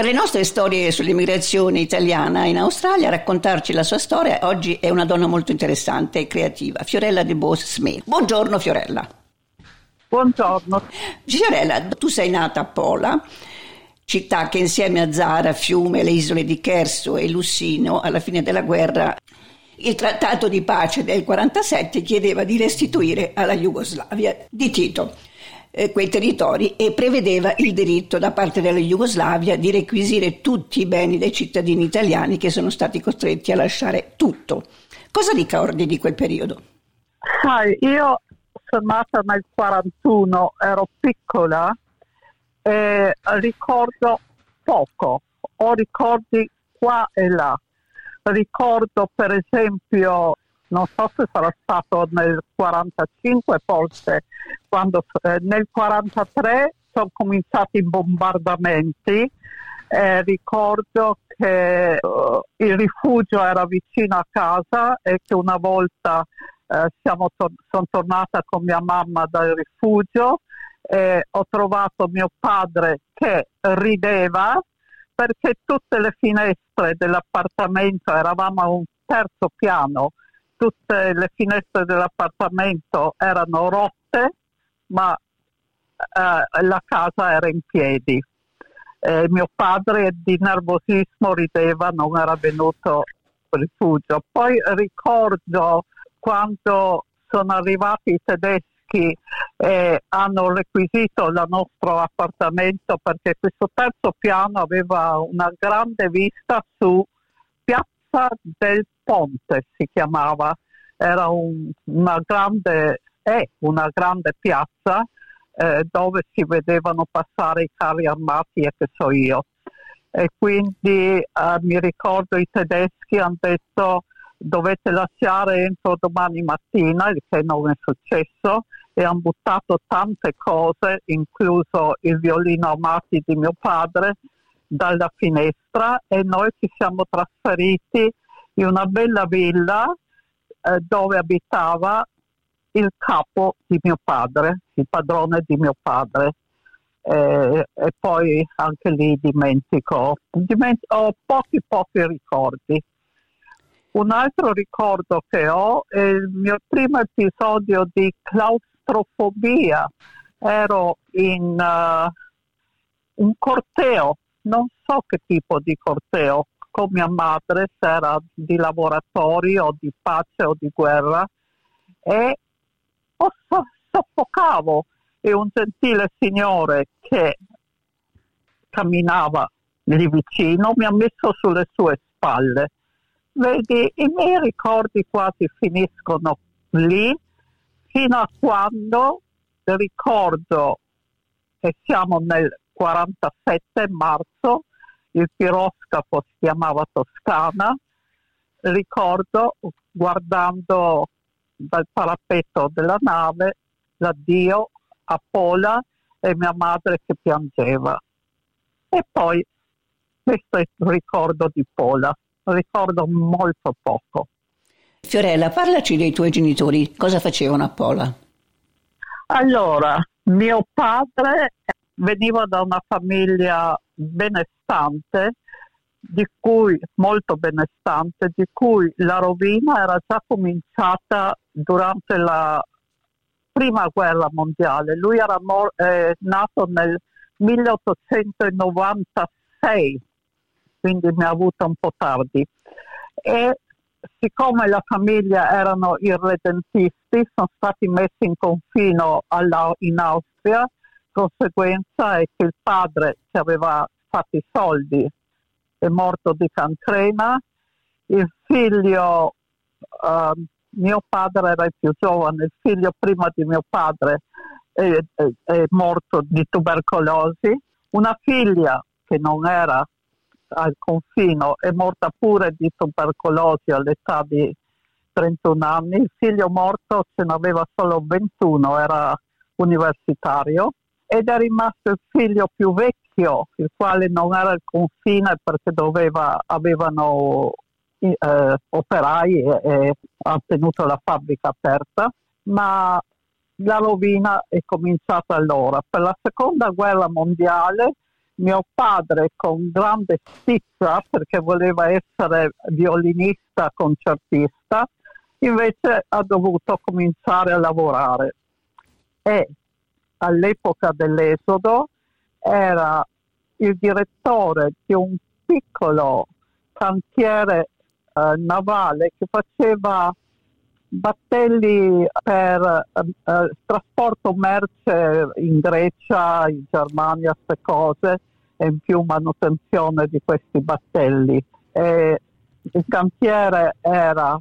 Per le nostre storie sull'immigrazione italiana in Australia, raccontarci la sua storia oggi è una donna molto interessante e creativa, Fiorella De Bos Smith. Buongiorno Fiorella. Buongiorno. Fiorella, tu sei nata a Pola, città che insieme a Zara, Fiume, le isole di Cherso e Lussino alla fine della guerra il trattato di pace del 47 chiedeva di restituire alla Jugoslavia di Tito eh, quei territori e prevedeva il diritto da parte della Jugoslavia di requisire tutti i beni dei cittadini italiani che sono stati costretti a lasciare tutto. Cosa ricordi di quel periodo? Sai, io sono nata nel 41, ero piccola e ricordo poco, ho ricordi qua e là ricordo per esempio, non so se sarà stato nel 45 forse, quando eh, nel 43 sono cominciati i bombardamenti, eh, ricordo che uh, il rifugio era vicino a casa e che una volta eh, siamo to- sono tornata con mia mamma dal rifugio e ho trovato mio padre che rideva perché tutte le finestre dell'appartamento, eravamo a un terzo piano, tutte le finestre dell'appartamento erano rotte, ma eh, la casa era in piedi. Eh, mio padre di nervosismo rideva, non era venuto rifugio. Poi ricordo quando sono arrivati i tedeschi eh, hanno requisito il nostro appartamento perché questo terzo piano aveva una grande vista su Piazza del Ponte, si chiamava, era un, una grande, è una grande piazza eh, dove si vedevano passare i carri armati e che so io. E quindi eh, mi ricordo i tedeschi hanno detto dovete lasciare entro domani mattina, il che non è successo, e hanno buttato tante cose, incluso il violino Amati di mio padre, dalla finestra e noi ci siamo trasferiti in una bella villa eh, dove abitava il capo di mio padre, il padrone di mio padre. Eh, e poi anche lì dimentico, dimentico ho pochi pochi ricordi. Un altro ricordo che ho è il mio primo episodio di claustrofobia, ero in uh, un corteo, non so che tipo di corteo, con mia madre, se era di laboratorio o di pace o di guerra, e soffocavo e un gentile signore che camminava lì vicino mi ha messo sulle sue spalle. Vedi, i miei ricordi quasi finiscono lì fino a quando ricordo che siamo nel 47 marzo, il piroscafo si chiamava Toscana, ricordo guardando dal parapetto della nave l'addio a Pola e mia madre che piangeva. E poi questo è il ricordo di Pola, ricordo molto poco. Fiorella, parlaci dei tuoi genitori, cosa facevano a Pola? Allora, mio padre veniva da una famiglia benestante, di cui, molto benestante, di cui la rovina era già cominciata durante la prima guerra mondiale. Lui era mor- eh, nato nel 1896, quindi mi ha avuto un po' tardi. E siccome la famiglia erano irredentisti, sono stati messi in confino alla, in Austria, conseguenza è che il padre che aveva fatto i soldi è morto di cancrena, il figlio, uh, mio padre era il più giovane, il figlio prima di mio padre è, è, è morto di tubercolosi, una figlia che non era al confino, è morta pure di tubercolosi all'età di 31 anni, il figlio morto ce n'aveva solo 21, era universitario ed è rimasto il figlio più vecchio, il quale non era il confine perché doveva, avevano eh, operai e, e ha tenuto la fabbrica aperta, ma la rovina è cominciata allora. Per la seconda guerra mondiale mio padre con grande stizza perché voleva essere violinista concertista invece ha dovuto cominciare a lavorare e all'epoca dell'esodo era il direttore di un piccolo cantiere eh, navale che faceva battelli per eh, trasporto merce in Grecia, in Germania, queste cose e in più manutenzione di questi battelli. E il cantiere era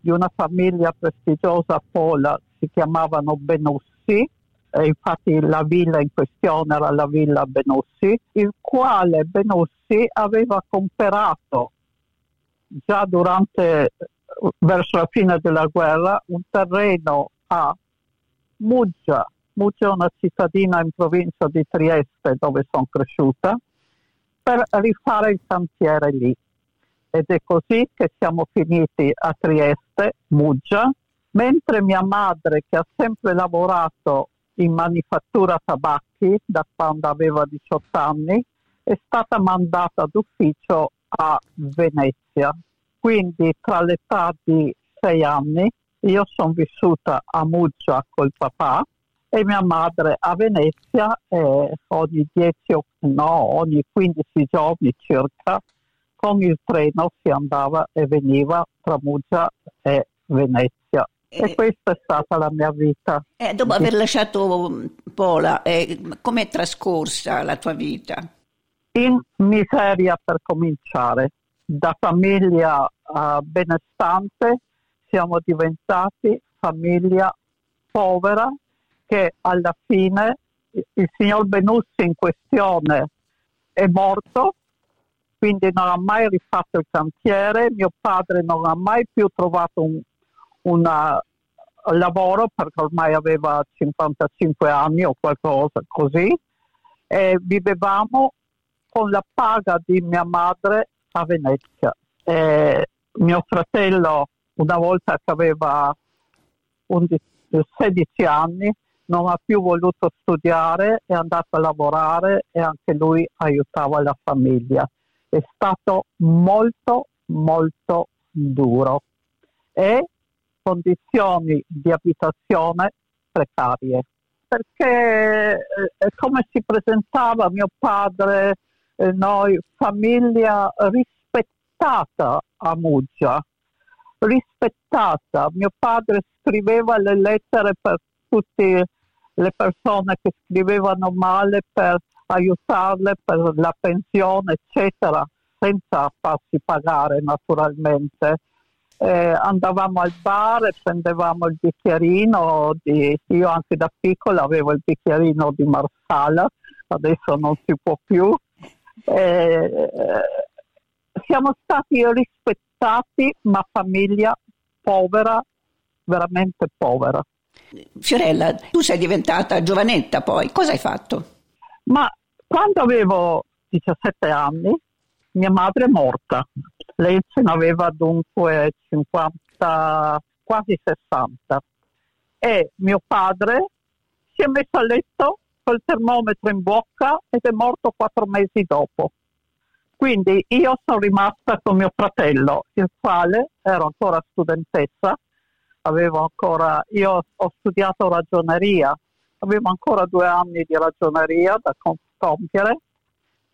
di una famiglia prestigiosa Pola, si chiamavano Benussi, e infatti la villa in questione era la villa Benussi, il quale Benussi aveva comprato già durante, verso la fine della guerra, un terreno a Muggia, Muggia è una cittadina in provincia di Trieste dove sono cresciuta, per rifare il cantiere lì. Ed è così che siamo finiti a Trieste, Muggia, mentre mia madre, che ha sempre lavorato in manifattura tabacchi da quando aveva 18 anni, è stata mandata d'ufficio a Venezia. Quindi tra l'età di 6 anni io sono vissuta a Muggia col papà e mia madre a Venezia e ogni 10 no, ogni 15 giorni circa con il treno si andava e veniva tra Muggia e Venezia. E, questa è stata la mia vita. Eh, dopo aver lasciato Pola, eh, com'è trascorsa la tua vita? In miseria per cominciare. Da famiglia uh, benestante siamo diventati famiglia povera che alla fine il signor Benussi in questione è morto, quindi non ha mai rifatto il cantiere, mio padre non ha mai più trovato un una, lavoro perché ormai aveva 55 anni o qualcosa così e vivevamo con la paga di mia madre a Venezia. E mio fratello, una volta che aveva 11, 16 anni, non ha più voluto studiare, è andato a lavorare e anche lui aiutava la famiglia. È stato molto, molto duro e condizioni di abitazione precarie. Perché eh, come si presentava mio padre, eh, noi, famiglia rispettata a Muggia, rispettata. Mio padre scriveva le lettere per tutte le persone che scrivevano male per aiutarle per la pensione, eccetera, senza farsi pagare naturalmente. Eh, andavamo al bar e prendevamo il bicchierino, di, io anche da piccola avevo il bicchierino di Marsala, adesso non si può più. Eh, siamo stati rispettati, ma famiglia povera, veramente povera. Fiorella, tu sei diventata giovanetta poi, cosa hai fatto? Ma quando avevo 17 anni, mia madre è morta. Lei ce n'aveva dunque 50, quasi 60. E mio padre si è messo a letto col termometro in bocca ed è morto quattro mesi dopo. Quindi io sono rimasta con mio fratello, il quale ero ancora studentessa, avevo ancora, io ho studiato ragioneria, avevo ancora due anni di ragioneria da compiere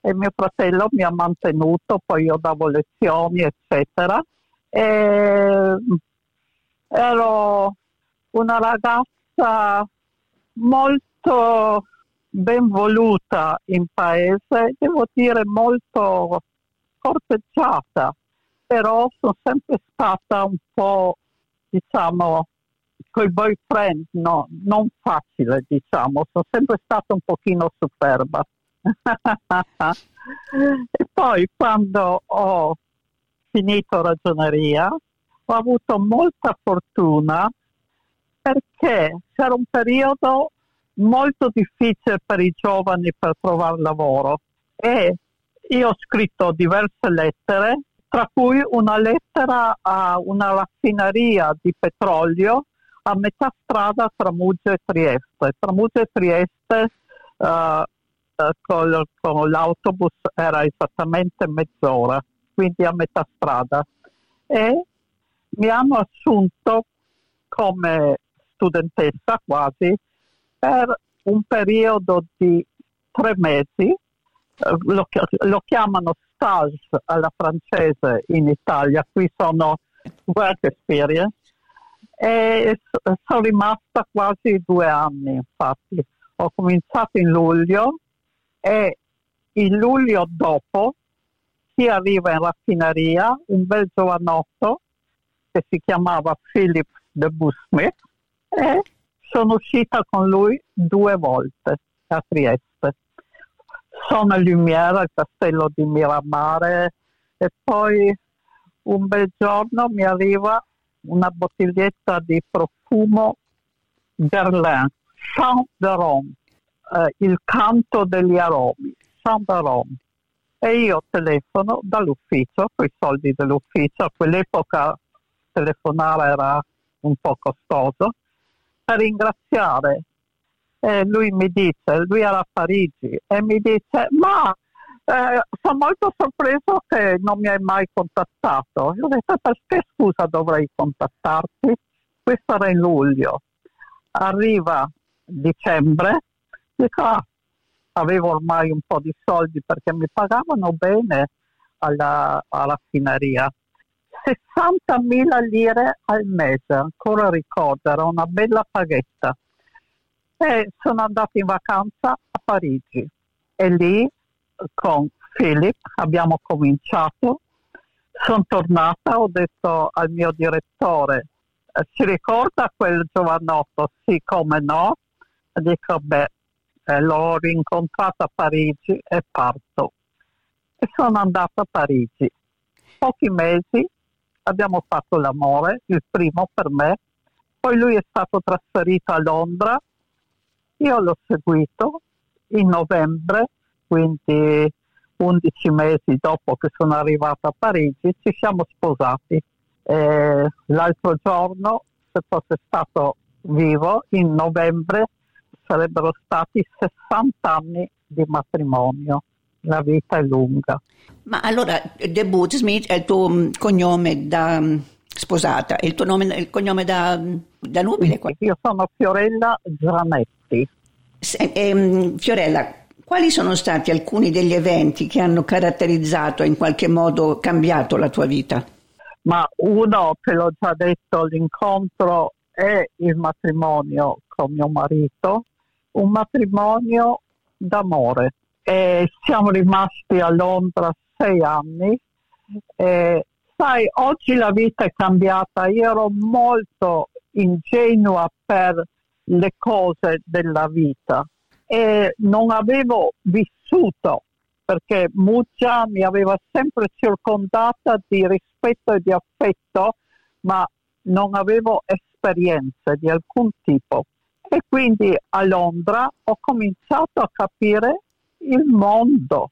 e mio fratello mi ha mantenuto, poi io davo lezioni, eccetera. E ero una ragazza molto ben voluta in paese, devo dire molto corteggiata, però sono sempre stata un po', diciamo, con i boyfriend, no, non facile, diciamo, sono sempre stata un pochino superba. E poi quando ho finito ragioneria ho avuto molta fortuna perché c'era un periodo molto difficile per i giovani per trovare lavoro e io ho scritto diverse lettere, tra cui una lettera a una raffineria di petrolio a metà strada tra Mugge e Trieste. Tra Mugge e Trieste uh, con, con l'autobus era esattamente mezz'ora, quindi a metà strada. E mi hanno assunto come studentessa quasi per un periodo di tre mesi, eh, lo, lo chiamano stage alla francese in Italia, qui sono work experience, e sono rimasta quasi due anni infatti. Ho cominciato in luglio e il luglio dopo si arriva in raffineria un bel giovanotto che si chiamava Philip de Busmith e sono uscita con lui due volte a Trieste. Sono Lumiera, al castello di Miramare e poi un bel giorno mi arriva una bottiglietta di profumo Guerlain, Chant de Rome, eh, il canto degli aromi, Rome. E io telefono dall'ufficio, con i soldi dell'ufficio, a quell'epoca telefonare era un po' costoso, per ringraziare. E lui mi dice, lui era a Parigi, e mi dice, ma eh, sono molto sorpreso che non mi hai mai contattato. Io ho detto, perché scusa dovrei contattarti? Questo era in luglio. Arriva dicembre, dico, ah, avevo ormai un po' di soldi perché mi pagavano bene alla, alla raffineria. 60.000 lire al mese, ancora ricordo, era una bella paghetta. E sono andata in vacanza a Parigi e lì con Philip abbiamo cominciato. Sono tornata, ho detto al mio direttore, si eh, ricorda quel giovanotto? Sì, come no? Dico, beh, eh, l'ho rincontrato a Parigi e parto. E sono andata a Parigi. Pochi mesi abbiamo fatto l'amore, il primo per me, poi lui è stato trasferito a Londra, io l'ho seguito in novembre, quindi 11 mesi dopo che sono arrivata a Parigi, ci siamo sposati. E l'altro giorno, se fosse stato vivo, in novembre sarebbero stati 60 anni di matrimonio la vita è lunga. Ma allora, De Smith è il tuo mm, cognome da mm, sposata, è il tuo nome, il cognome da, mm, da nubile? Io sono Fiorella Zanetti. Se, eh, Fiorella, quali sono stati alcuni degli eventi che hanno caratterizzato e in qualche modo cambiato la tua vita? Ma uno, te l'ho già detto, l'incontro è il matrimonio con mio marito, un matrimonio d'amore e siamo rimasti a Londra sei anni. E, sai, oggi la vita è cambiata, io ero molto ingenua per le cose della vita e non avevo vissuto perché Muggia mi aveva sempre circondata di rispetto e di affetto, ma non avevo esperienze di alcun tipo. E quindi a Londra ho cominciato a capire il mondo.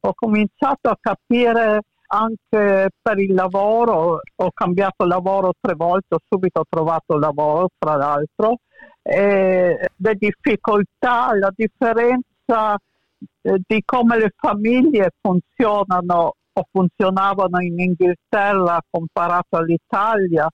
Ho cominciato a capire anche per il lavoro, ho cambiato lavoro tre volte, ho subito trovato lavoro, tra l'altro, e le difficoltà, la differenza eh, di come le famiglie funzionano o funzionavano in Inghilterra comparato all'Italia,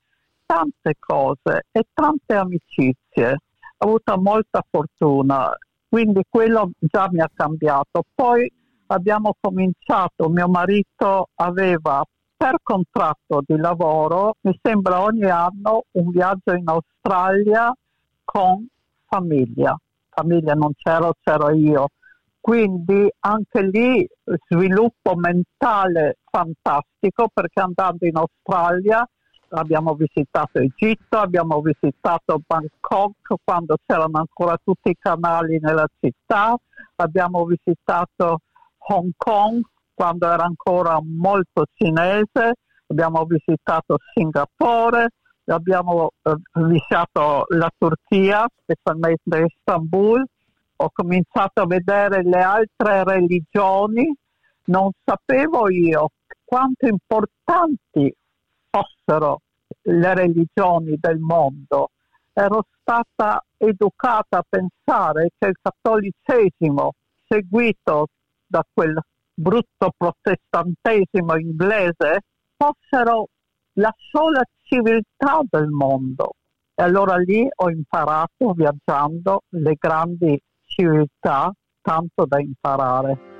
tante cose e tante amicizie. Ho avuto molta fortuna quindi quello già mi ha cambiato. Poi abbiamo cominciato, mio marito aveva per contratto di lavoro, mi sembra ogni anno un viaggio in Australia con famiglia. Famiglia non c'ero, c'ero io. Quindi anche lì sviluppo mentale fantastico perché andando in Australia abbiamo visitato Egitto, abbiamo visitato Bangkok quando c'erano ancora tutti i canali nella città, abbiamo visitato Hong Kong quando era ancora molto cinese, abbiamo visitato Singapore, abbiamo eh, visitato la Turchia, specialmente Istanbul, ho cominciato a vedere le altre religioni, non sapevo io quanto importanti fossero le religioni del mondo. Ero stata educata a pensare che il cattolicesimo, seguito da quel brutto protestantesimo inglese, fossero la sola civiltà del mondo. E allora lì ho imparato viaggiando le grandi civiltà, tanto da imparare.